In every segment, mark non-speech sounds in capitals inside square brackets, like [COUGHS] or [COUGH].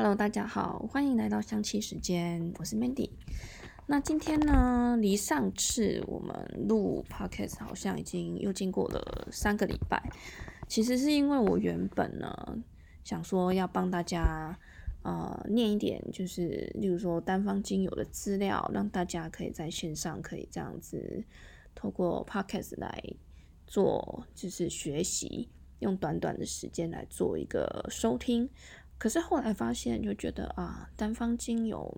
Hello，大家好，欢迎来到香气时间，我是 Mandy。那今天呢，离上次我们录 Podcast 好像已经又经过了三个礼拜。其实是因为我原本呢想说要帮大家呃念一点，就是例如说单方精油的资料，让大家可以在线上可以这样子透过 Podcast 来做，就是学习。用短短的时间来做一个收听，可是后来发现就觉得啊，单方精油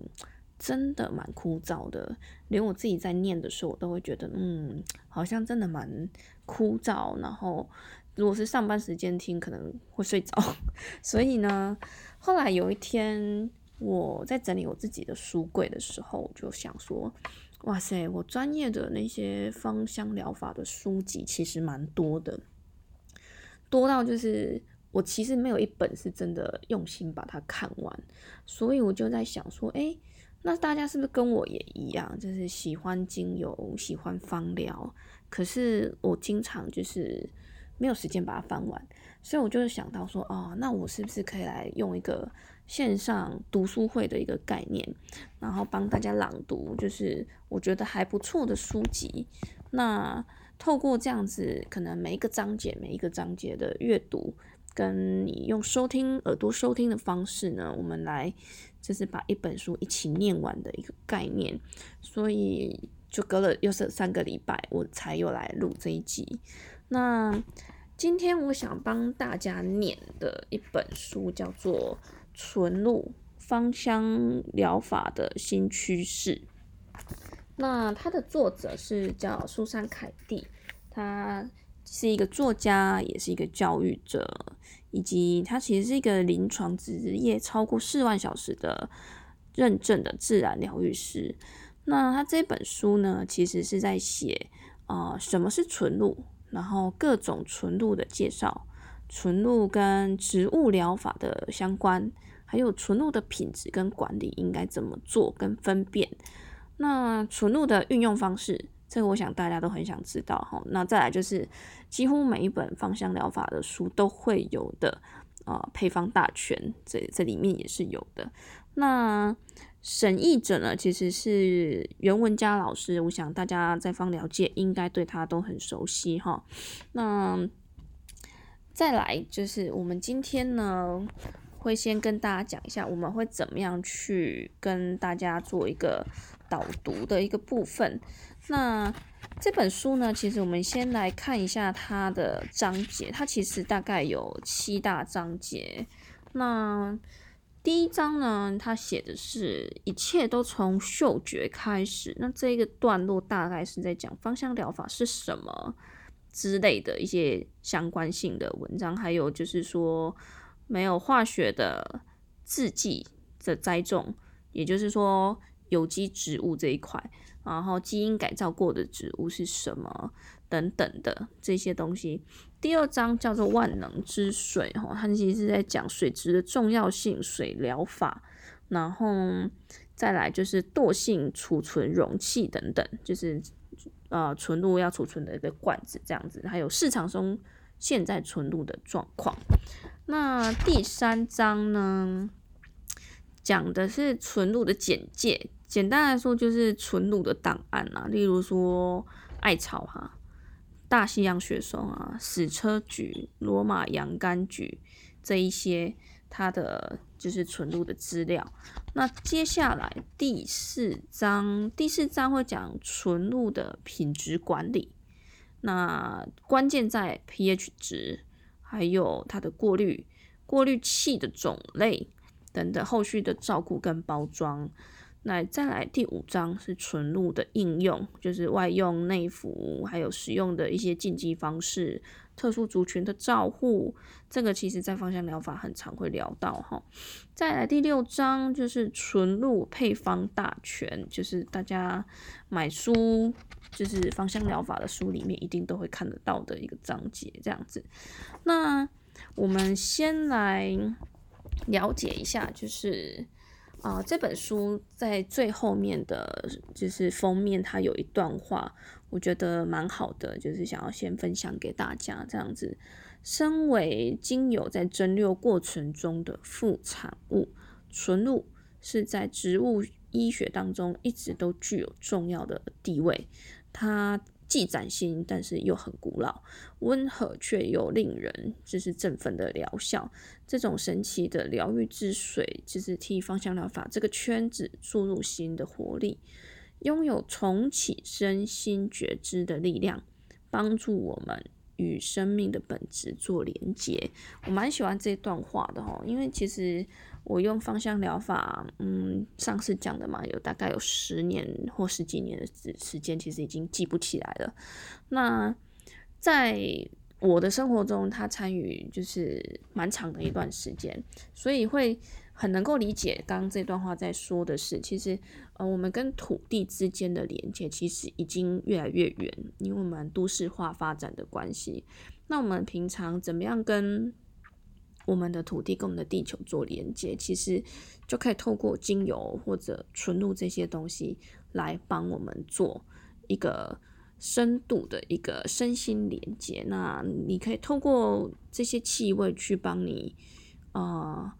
真的蛮枯燥的，连我自己在念的时候，我都会觉得嗯，好像真的蛮枯燥。然后如果是上班时间听，可能会睡着。[LAUGHS] 所以呢，后来有一天我在整理我自己的书柜的时候，就想说，哇塞，我专业的那些芳香疗法的书籍其实蛮多的。多到就是我其实没有一本是真的用心把它看完，所以我就在想说，诶，那大家是不是跟我也一样，就是喜欢精油，喜欢芳疗，可是我经常就是没有时间把它翻完，所以我就想到说，哦，那我是不是可以来用一个线上读书会的一个概念，然后帮大家朗读，就是我觉得还不错的书籍，那。透过这样子，可能每一个章节、每一个章节的阅读，跟你用收听耳朵收听的方式呢，我们来就是把一本书一起念完的一个概念。所以就隔了又是三个礼拜，我才又来录这一集。那今天我想帮大家念的一本书叫做《纯露芳香疗法的新趋势》。那它的作者是叫苏珊凯蒂，他是一个作家，也是一个教育者，以及他其实是一个临床职业超过四万小时的认证的自然疗愈师。那他这本书呢，其实是在写啊、什么是纯露，然后各种纯露的介绍，纯露跟植物疗法的相关，还有纯露的品质跟管理应该怎么做跟分辨。那纯露的运用方式，这个我想大家都很想知道哈。那再来就是，几乎每一本芳香疗法的书都会有的啊、呃，配方大全，这这里面也是有的。那审译者呢，其实是袁文佳老师，我想大家在芳疗界应该对他都很熟悉哈。那再来就是我们今天呢，会先跟大家讲一下，我们会怎么样去跟大家做一个。导读的一个部分。那这本书呢，其实我们先来看一下它的章节。它其实大概有七大章节。那第一章呢，它写的是一切都从嗅觉开始。那这个段落大概是在讲芳香疗法是什么之类的一些相关性的文章，还有就是说没有化学的制剂的栽种，也就是说。有机植物这一块，然后基因改造过的植物是什么等等的这些东西。第二章叫做万能之水，哈，它其实是在讲水质的重要性、水疗法，然后再来就是惰性储存容器等等，就是呃纯露要储存的一个罐子这样子，还有市场中现在纯露的状况。那第三章呢，讲的是纯露的简介。简单来说，就是纯露的档案啊，例如说艾草哈、啊、大西洋雪松啊、矢车菊、罗马洋甘菊这一些，它的就是纯露的资料。那接下来第四章，第四章会讲纯露的品质管理，那关键在 pH 值，还有它的过滤、过滤器的种类等等，后续的照顾跟包装。那再来第五章是纯露的应用，就是外用、内服，还有使用的一些禁忌方式、特殊族群的照护。这个其实在芳香疗法很常会聊到哈。再来第六章就是纯露配方大全，就是大家买书，就是芳香疗法的书里面一定都会看得到的一个章节，这样子。那我们先来了解一下，就是。啊、呃，这本书在最后面的就是封面，它有一段话，我觉得蛮好的，就是想要先分享给大家。这样子，身为精油在蒸馏过程中的副产物，纯露是在植物医学当中一直都具有重要的地位，它既崭新，但是又很古老，温和却又令人就是振奋的疗效。这种神奇的疗愈之水，就是替芳香疗法这个圈子注入新的活力，拥有重启身心觉知的力量，帮助我们与生命的本质做连接。我蛮喜欢这段话的哈，因为其实。我用芳香疗法，嗯，上次讲的嘛，有大概有十年或十几年的时时间，其实已经记不起来了。那在我的生活中，他参与就是蛮长的一段时间，所以会很能够理解刚刚这段话在说的是，其实呃，我们跟土地之间的连接其实已经越来越远，因为我们都市化发展的关系。那我们平常怎么样跟我们的土地跟我们的地球做连接，其实就可以透过精油或者纯露这些东西来帮我们做一个深度的一个身心连接。那你可以透过这些气味去帮你呃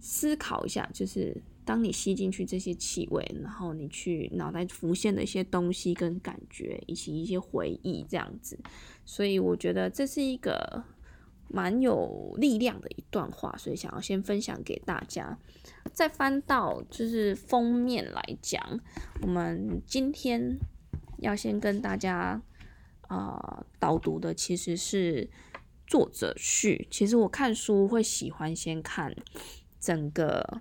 思考一下，就是当你吸进去这些气味，然后你去脑袋浮现的一些东西跟感觉，以及一些回忆这样子。所以我觉得这是一个。蛮有力量的一段话，所以想要先分享给大家。再翻到就是封面来讲，我们今天要先跟大家啊、导读的其实是作者序。其实我看书会喜欢先看整个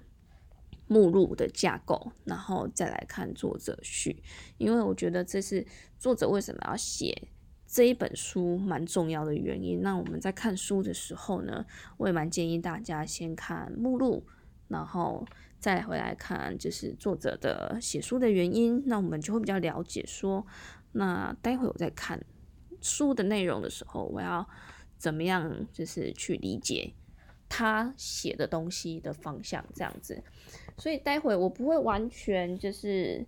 目录的架构，然后再来看作者序，因为我觉得这是作者为什么要写。这一本书蛮重要的原因，那我们在看书的时候呢，我也蛮建议大家先看目录，然后再回来看就是作者的写书的原因，那我们就会比较了解说，那待会我在看书的内容的时候，我要怎么样就是去理解他写的东西的方向这样子，所以待会我不会完全就是。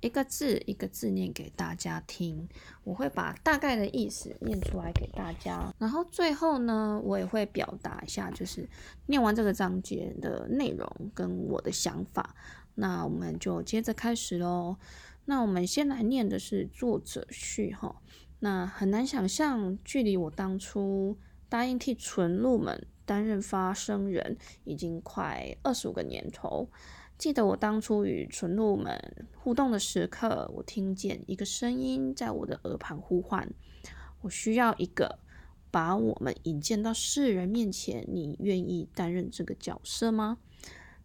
一个字一个字念给大家听，我会把大概的意思念出来给大家，然后最后呢，我也会表达一下，就是念完这个章节的内容跟我的想法。那我们就接着开始喽。那我们先来念的是作者序哈。那很难想象，距离我当初答应替纯露们担任发声人，已经快二十五个年头。记得我当初与纯露们互动的时刻，我听见一个声音在我的耳旁呼唤：“我需要一个把我们引荐到世人面前，你愿意担任这个角色吗？”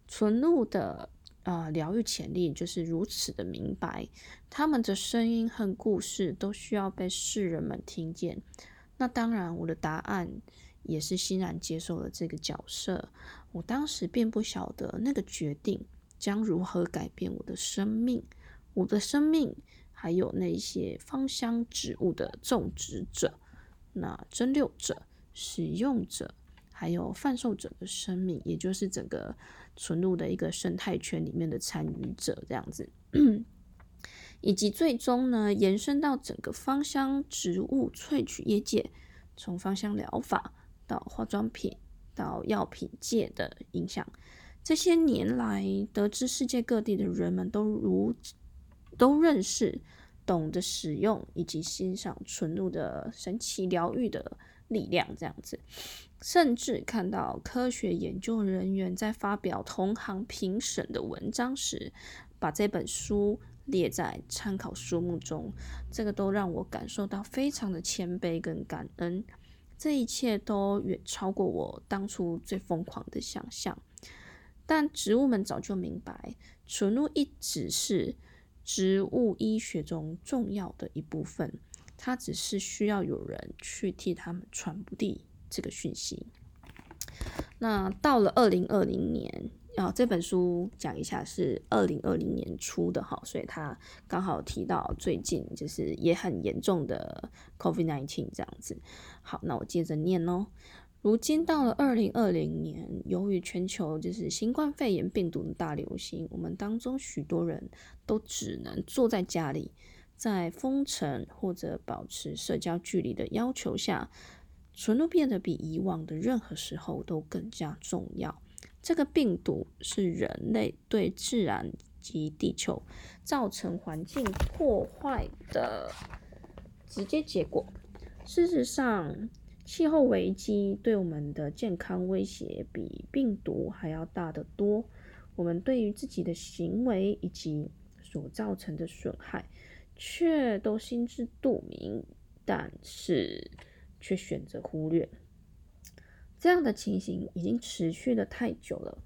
纯露的啊、疗愈潜力就是如此的明白，他们的声音和故事都需要被世人们听见。那当然，我的答案也是欣然接受了这个角色。我当时并不晓得那个决定。将如何改变我的生命？我的生命，还有那些芳香植物的种植者、那蒸馏者、使用者，还有贩售者的生命，也就是整个纯露的一个生态圈里面的参与者，这样子，以及最终呢，延伸到整个芳香植物萃取业界，从芳香疗法到化妆品到药品界的影响。这些年来，得知世界各地的人们都如都认识、懂得使用以及欣赏纯露的神奇疗愈的力量，这样子，甚至看到科学研究人员在发表同行评审的文章时，把这本书列在参考书目中，这个都让我感受到非常的谦卑跟感恩。这一切都远超过我当初最疯狂的想象。但植物们早就明白，纯露一直是植物医学中重要的一部分，它只是需要有人去替他们传递这个讯息。那到了二零二零年，啊，这本书讲一下是二零二零年初的哈，所以它刚好提到最近就是也很严重的 COVID-19 这样子。好，那我接着念哦。如今到了二零二零年，由于全球就是新冠肺炎病毒的大流行，我们当中许多人都只能坐在家里，在封城或者保持社交距离的要求下，纯露变得比以往的任何时候都更加重要。这个病毒是人类对自然及地球造成环境破坏的直接结果。事实上，气候危机对我们的健康威胁比病毒还要大得多。我们对于自己的行为以及所造成的损害，却都心知肚明，但是却选择忽略。这样的情形已经持续了太久了，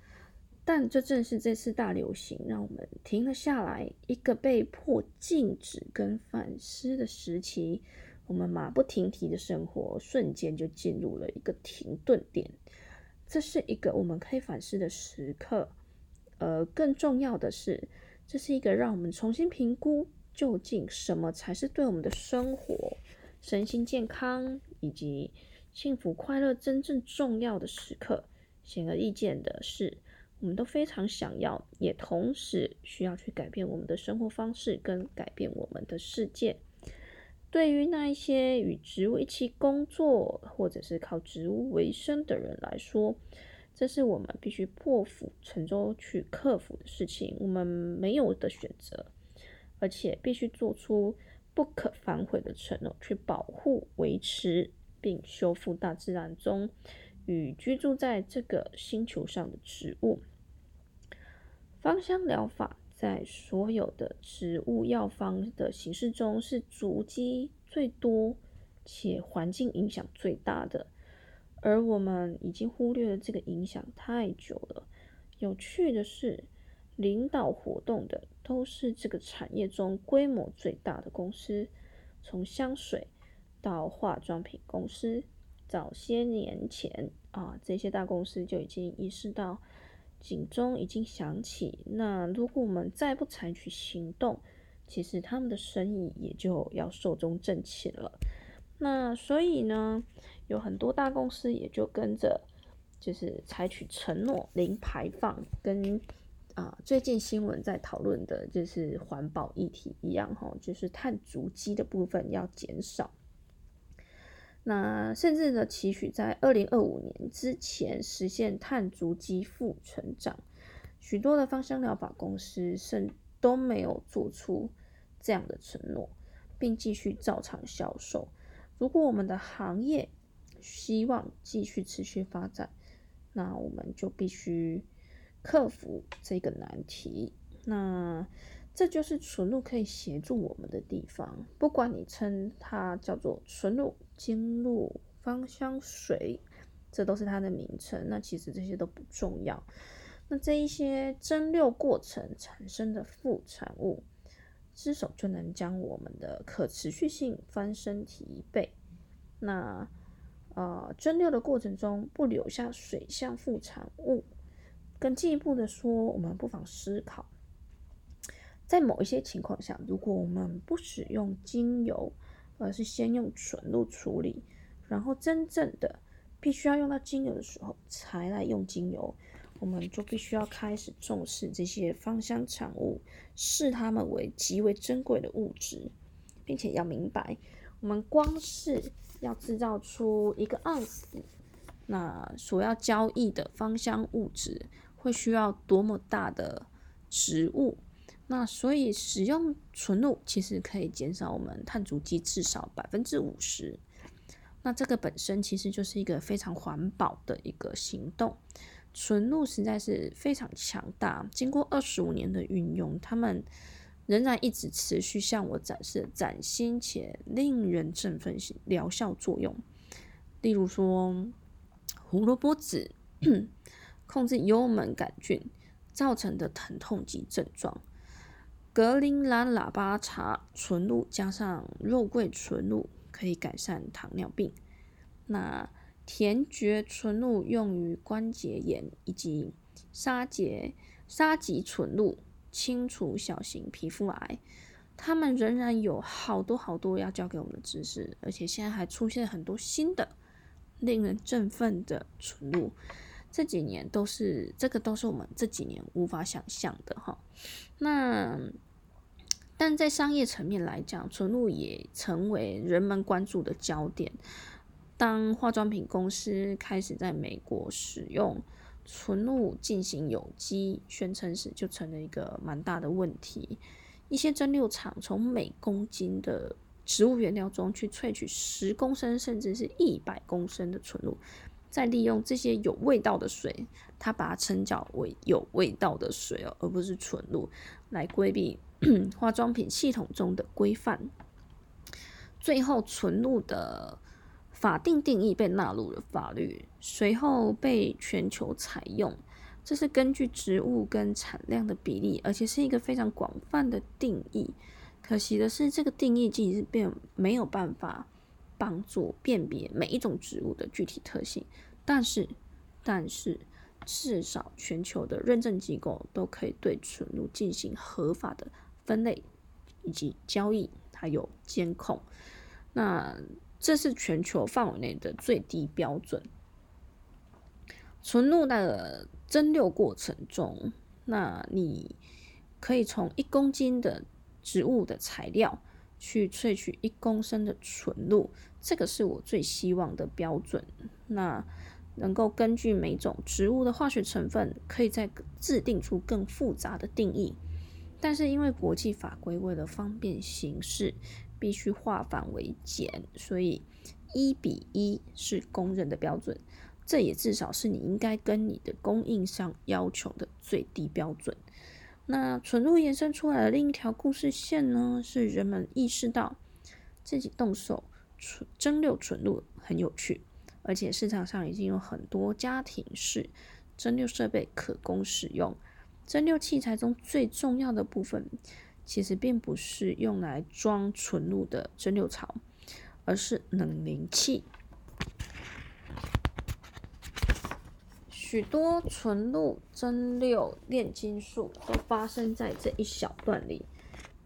但这正是这次大流行让我们停了下来，一个被迫静止跟反思的时期。我们马不停蹄的生活瞬间就进入了一个停顿点，这是一个我们可以反思的时刻。呃，更重要的是，这是一个让我们重新评估究竟什么才是对我们的生活、身心健康以及幸福快乐真正重要的时刻。显而易见的是，我们都非常想要，也同时需要去改变我们的生活方式，跟改变我们的世界。对于那一些与植物一起工作，或者是靠植物为生的人来说，这是我们必须破釜沉舟去克服的事情。我们没有的选择，而且必须做出不可反悔的承诺，去保护、维持并修复大自然中与居住在这个星球上的植物。芳香疗法。在所有的植物药方的形式中，是足迹最多且环境影响最大的，而我们已经忽略了这个影响太久了。有趣的是，领导活动的都是这个产业中规模最大的公司，从香水到化妆品公司，早些年前啊，这些大公司就已经意识到。警钟已经响起，那如果我们再不采取行动，其实他们的生意也就要寿终正寝了。那所以呢，有很多大公司也就跟着，就是采取承诺零排放，跟啊最近新闻在讨论的就是环保议题一样哈，就是碳足迹的部分要减少。那甚至呢，期许在二零二五年之前实现碳足迹负成长，许多的芳香疗法公司甚都没有做出这样的承诺，并继续照常销售。如果我们的行业希望继续持续发展，那我们就必须克服这个难题。那这就是纯露可以协助我们的地方，不管你称它叫做纯露。精露、芳香水，这都是它的名称。那其实这些都不重要。那这一些蒸馏过程产生的副产物，之手就能将我们的可持续性翻身提一倍。那呃，蒸馏的过程中不留下水相副产物，更进一步的说，我们不妨思考，在某一些情况下，如果我们不使用精油，而是先用纯露处理，然后真正的必须要用到精油的时候才来用精油，我们就必须要开始重视这些芳香产物，视它们为极为珍贵的物质，并且要明白，我们光是要制造出一个盎司，那所要交易的芳香物质会需要多么大的植物。那所以使用纯露其实可以减少我们碳足迹至少百分之五十。那这个本身其实就是一个非常环保的一个行动。纯露实在是非常强大，经过二十五年的运用，他们仍然一直持续向我展示崭新且令人振奋疗效作用。例如说，胡萝卜籽 [COUGHS] 控制幽门杆菌造成的疼痛及症状。格陵兰喇叭茶纯露加上肉桂纯露可以改善糖尿病。那甜蕨纯露用于关节炎，以及沙棘沙棘纯露清除小型皮肤癌。他们仍然有好多好多要教给我们的知识，而且现在还出现很多新的令人振奋的纯露。这几年都是这个都是我们这几年无法想象的哈。那。但在商业层面来讲，纯露也成为人们关注的焦点。当化妆品公司开始在美国使用纯露进行有机宣称时，就成了一个蛮大的问题。一些蒸馏厂从每公斤的植物原料中去萃取十公升甚至是一百公升的纯露，再利用这些有味道的水，它把它称叫为有味道的水哦，而不是纯露，来规避 [CLEARS THROAT] 化妆品系统中的规范。最后，纯露的法定定义被纳入了法律，随后被全球采用。这是根据植物跟产量的比例，而且是一个非常广泛的定义。可惜的是，这个定义其实并没有办法帮助辨别每一种植物的具体特性。但是，但是至少全球的认证机构都可以对纯露进行合法的分类以及交易，还有监控。那这是全球范围内的最低标准。纯露的蒸馏过程中，那你可以从一公斤的植物的材料去萃取一公升的纯露，这个是我最希望的标准。那能够根据每种植物的化学成分，可以再制定出更复杂的定义。但是因为国际法规为了方便行事，必须化繁为简，所以一比一是公认的标准。这也至少是你应该跟你的供应商要求的最低标准。那纯露延伸出来的另一条故事线呢，是人们意识到自己动手纯蒸馏纯露很有趣，而且市场上已经有很多家庭式蒸馏设备可供使用。蒸馏器材中最重要的部分，其实并不是用来装纯露的蒸馏槽，而是冷凝器。许多纯露蒸馏炼金术都发生在这一小段里。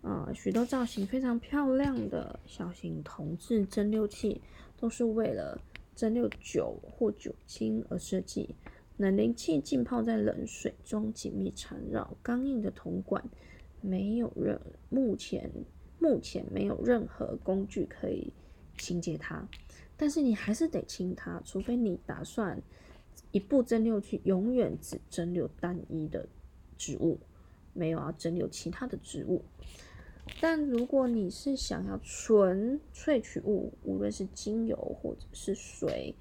啊、呃，许多造型非常漂亮的小型铜制蒸馏器，都是为了蒸馏酒或酒精而设计。冷凝器浸泡在冷水中，紧密缠绕，刚硬的铜管，没有任目前目前没有任何工具可以清洁它。但是你还是得清它，除非你打算。一步蒸馏器永远只蒸馏单一的植物，没有要蒸馏其他的植物。但如果你是想要纯萃取物，无论是精油或者是水，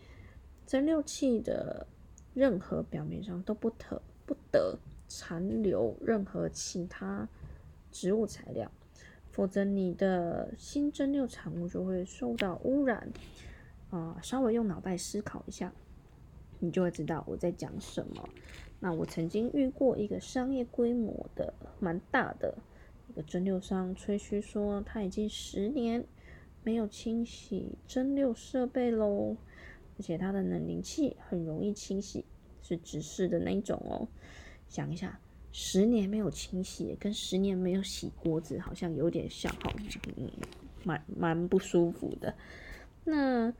蒸馏器的任何表面上都不得不得残留任何其他植物材料，否则你的新蒸馏产物就会受到污染。啊、呃，稍微用脑袋思考一下。你就会知道我在讲什么。那我曾经遇过一个商业规模的蛮大的一个蒸馏商，吹嘘说他已经十年没有清洗蒸馏设备喽，而且它的冷凝器很容易清洗，是直式的那一种哦。想一下，十年没有清洗，跟十年没有洗锅子好像有点像哈，嗯，蛮蛮不舒服的。那。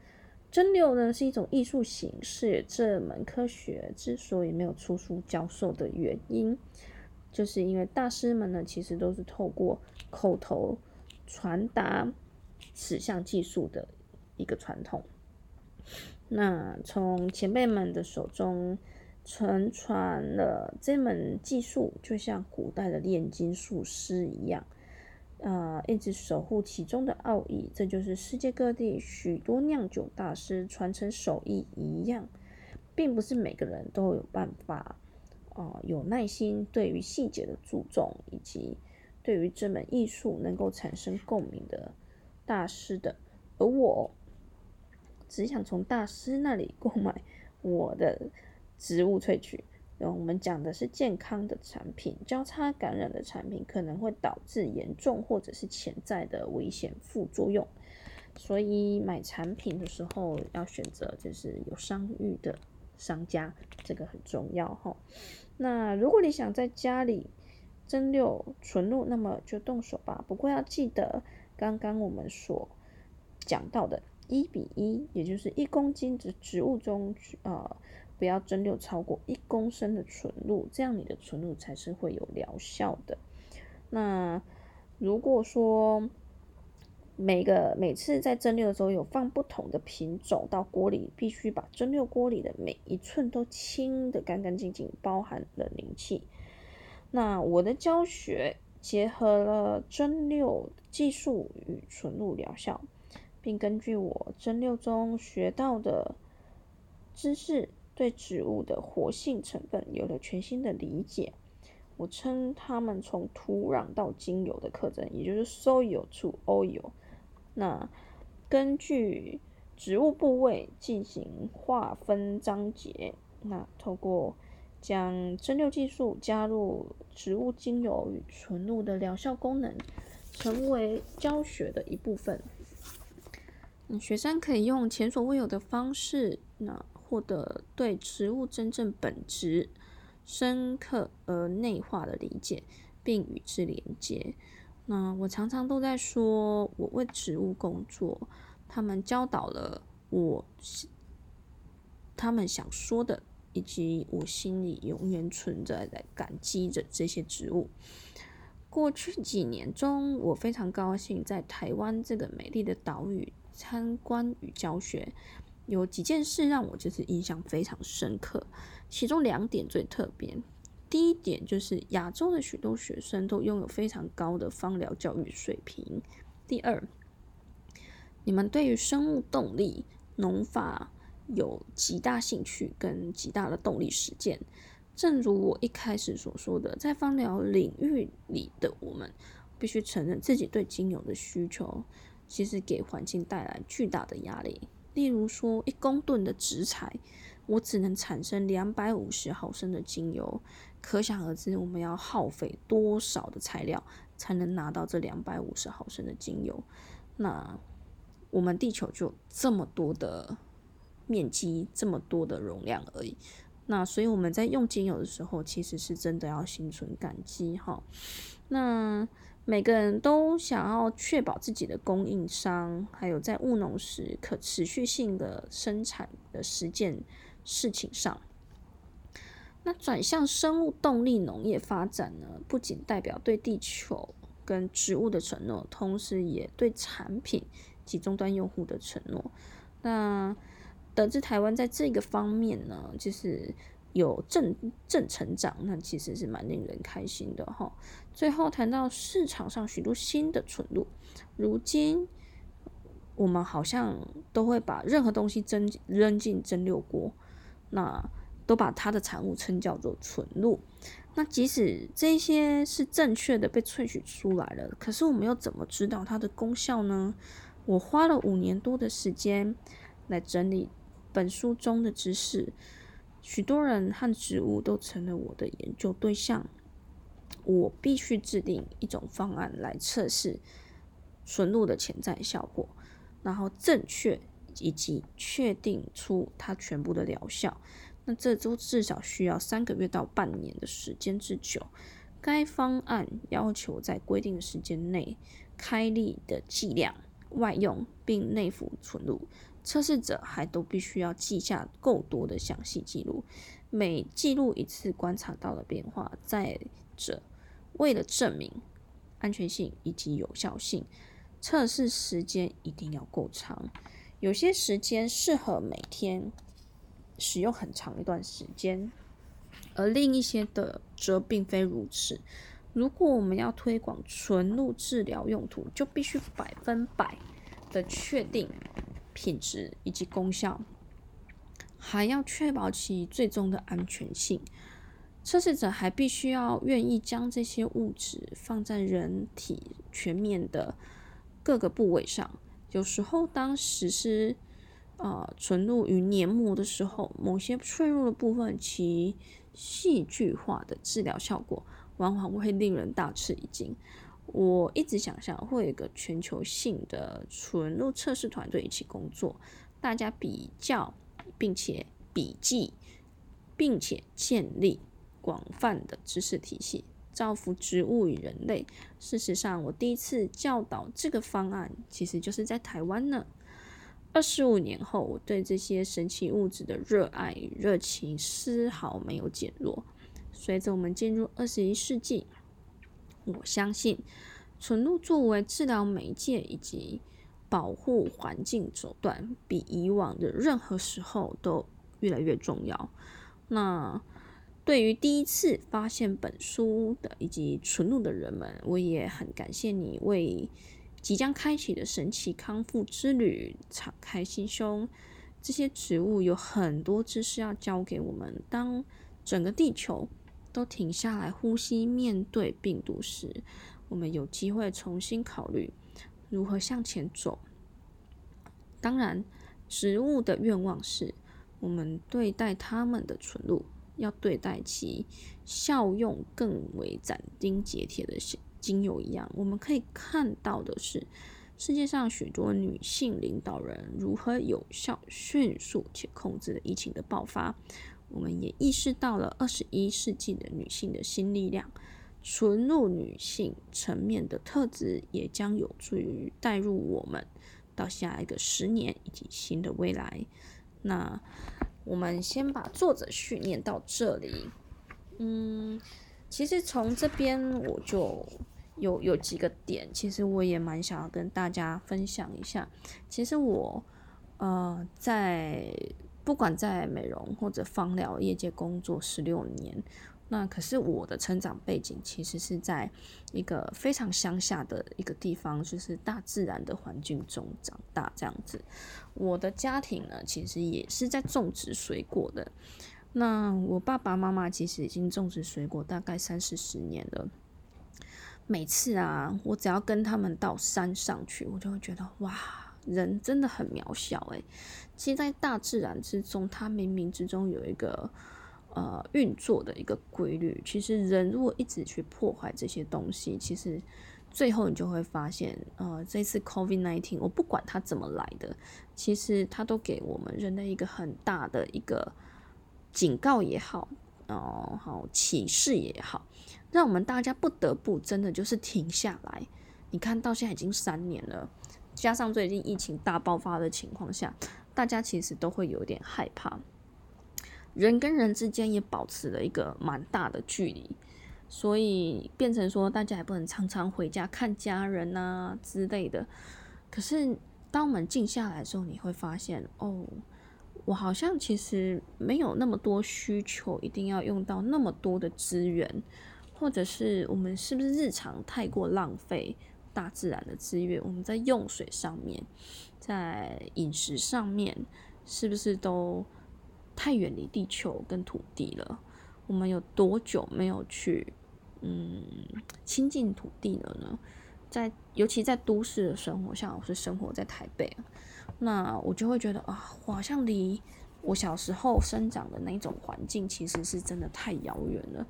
蒸馏呢是一种艺术形式，这门科学之所以没有出书教授的原因，就是因为大师们呢其实都是透过口头传达此项技术的一个传统。那从前辈们的手中承传了这门技术，就像古代的炼金术师一样。呃，一直守护其中的奥义，这就是世界各地许多酿酒大师传承手艺一样，并不是每个人都有办法，呃，有耐心对于细节的注重，以及对于这门艺术能够产生共鸣的大师的。而我只想从大师那里购买 [LAUGHS] 我的植物萃取。然后我们讲的是健康的产品，交叉感染的产品可能会导致严重或者是潜在的危险副作用，所以买产品的时候要选择就是有商誉的商家，这个很重要哈。那如果你想在家里蒸馏纯露，那么就动手吧。不过要记得刚刚我们所讲到的一比一，也就是一公斤的植物中，呃。不要蒸馏超过一公升的纯露，这样你的纯露才是会有疗效的。那如果说每个每次在蒸馏的时候，有放不同的品种到锅里，必须把蒸馏锅里的每一寸都清得干干净净，包含了灵气。那我的教学结合了蒸馏技术与纯露疗效，并根据我蒸馏中学到的知识，对植物的活性成分有了全新的理解。我称它们从土壤到精油的课程，也就是 soil to oil。那根据植物部位进行划分章节，那透过将蒸馏技术加入植物精油与纯露的疗效功能，成为教学的一部分。学生可以用前所未有的方式，那获得对植物真正本质深刻而内化的理解，并与之连接。那我常常都在说，我为植物工作，他们教导了我，他们想说的，以及我心里永远存在的感激着这些植物。过去几年中，我非常高兴在台湾这个美丽的岛屿参观与教学，有几件事让我就是印象非常深刻，其中两点最特别。第一点就是亚洲的许多学生都拥有非常高的芳疗教育水平。第二，你们对于生物动力农法有极大兴趣跟极大的动力实践。正如我一开始所说的，在芳疗领域里的我们，必须承认自己对精油的需求，其实给环境带来巨大的压力。例如说，一公吨的植材，我只能产生两百五十毫升的精油。可想而知，我们要耗费多少的材料才能拿到这两百五十毫升的精油？那我们地球就这么多的面积，这么多的容量而已。那所以我们在用精油的时候，其实是真的要心存感激哈。那每个人都想要确保自己的供应商，还有在务农时可持续性的生产的实践事情上。那转向生物动力农业发展呢，不仅代表对地球跟植物的承诺，同时也对产品及终端用户的承诺。那得知台湾在这个方面呢，就是有正正成长，那其实是蛮令人开心的哈。最后谈到市场上许多新的纯露，如今我们好像都会把任何东西蒸扔进蒸馏锅，那。都把它的产物称叫做纯露。那即使这些是正确的被萃取出来了，可是我们又怎么知道它的功效呢？我花了五年多的时间来整理本书中的知识，许多人和植物都成了我的研究对象。我必须制定一种方案来测试纯露的潜在效果，然后正确以及确定出它全部的疗效。那这周至少需要三个月到半年的时间之久。该方案要求在规定时间内开立的剂量外用并内服纯露，测试者还都必须要记下够多的详细记录，每记录一次观察到的变化。再者，为了证明安全性以及有效性，测试时间一定要够长，有些时间适合每天。使用很长一段时间，而另一些的则并非如此。如果我们要推广纯露治疗用途，就必须百分百的确定品质以及功效，还要确保其最终的安全性。测试者还必须要愿意将这些物质放在人体全面的各个部位上。有时候，当实施啊，纯露与黏膜的时候，某些脆弱的部分，其戏剧化的治疗效果，往往会令人大吃一惊。我一直想象会有一个全球性的纯露测试团队一起工作，大家比较，并且笔记，并且建立广泛的知识体系，造福植物与人类。事实上，我第一次教导这个方案，其实就是在台湾呢。二十五年后，我对这些神奇物质的热爱与热情丝毫没有减弱。随着我们进入二十一世纪，我相信纯露作为治疗媒介以及保护环境手段，比以往的任何时候都越来越重要。那对于第一次发现本书的以及纯露的人们，我也很感谢你为即将开启的神奇康复之旅敞开心胸。这些植物有很多知识要教给我们。当整个地球都停下来呼吸，面对病毒时，我们有机会重新考虑如何向前走。当然，植物的愿望是我们对待它们的纯露。要对待其效用更为斩钉截铁的精油一样，我们可以看到的是，世界上许多女性领导人如何有效、迅速且控制了疫情的爆发。我们也意识到了二十一世纪的女性的新力量，纯露女性层面的特质也将有助于带入我们到下一个十年以及新的未来。那。我们先把作者序念到这里。嗯，其实从这边我就有有几个点，其实我也蛮想要跟大家分享一下。其实我呃，在不管在美容或者放疗业界工作十六年。那可是我的成长背景，其实是在一个非常乡下的一个地方，就是大自然的环境中长大这样子。我的家庭呢，其实也是在种植水果的。那我爸爸妈妈其实已经种植水果大概三四十年了。每次啊，我只要跟他们到山上去，我就会觉得哇，人真的很渺小诶。其实，在大自然之中，它冥冥之中有一个。呃，运作的一个规律，其实人如果一直去破坏这些东西，其实最后你就会发现，呃，这次 COVID-19，我不管它怎么来的，其实它都给我们人类一个很大的一个警告也好，哦、好启示也好，让我们大家不得不真的就是停下来。你看到现在已经三年了，加上最近疫情大爆发的情况下，大家其实都会有点害怕。人跟人之间也保持了一个蛮大的距离，所以变成说大家也不能常常回家看家人啊之类的。可是当我们静下来的时候，你会发现，哦，我好像其实没有那么多需求，一定要用到那么多的资源，或者是我们是不是日常太过浪费大自然的资源？我们在用水上面，在饮食上面，是不是都？太远离地球跟土地了，我们有多久没有去嗯亲近土地了呢？在尤其在都市的生活，像我是生活在台北，那我就会觉得啊，我好像离我小时候生长的那种环境，其实是真的太遥远了。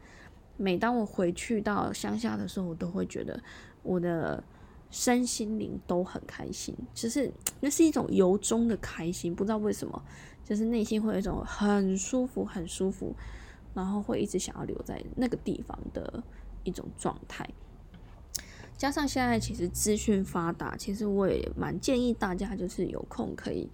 每当我回去到乡下的时候，我都会觉得我的身心灵都很开心，只是 [TSK] 那是一种由衷的开心，不知道为什么。就是内心会有一种很舒服、很舒服，然后会一直想要留在那个地方的一种状态。加上现在其实资讯发达，其实我也蛮建议大家，就是有空可以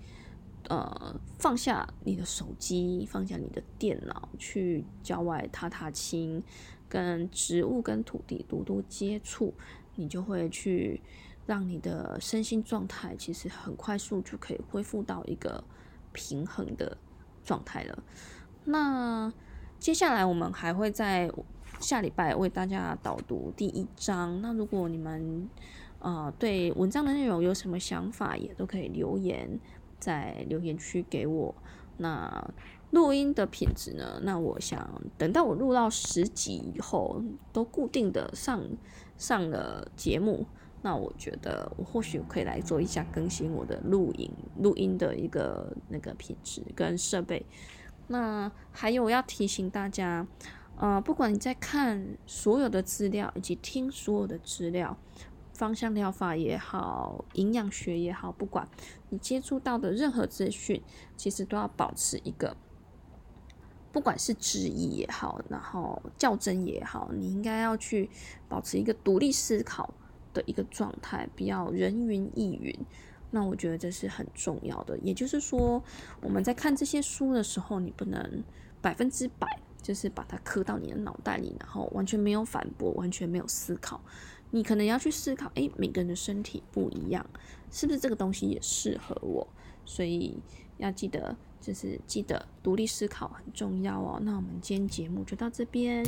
呃放下你的手机，放下你的电脑，去郊外踏踏青，跟植物、跟土地多多接触，你就会去让你的身心状态其实很快速就可以恢复到一个。平衡的状态了。那接下来我们还会在下礼拜为大家导读第一章。那如果你们呃对文章的内容有什么想法，也都可以留言在留言区给我。那录音的品质呢？那我想等到我录到十集以后，都固定的上上了节目。那我觉得我或许可以来做一下更新我的录音录音的一个那个品质跟设备。那还有要提醒大家，呃，不管你在看所有的资料以及听所有的资料，芳香疗法也好，营养学也好，不管你接触到的任何资讯，其实都要保持一个，不管是质疑也好，然后较真也好，你应该要去保持一个独立思考的一个状态，不要人云亦云，那我觉得这是很重要的。也就是说，我们在看这些书的时候，你不能百分之百就是把它刻到你的脑袋里，然后完全没有反驳，完全没有思考。你可能要去思考，诶，每个人的身体不一样，是不是这个东西也适合我？所以要记得，就是记得独立思考很重要哦。那我们今天节目就到这边，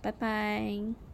拜拜。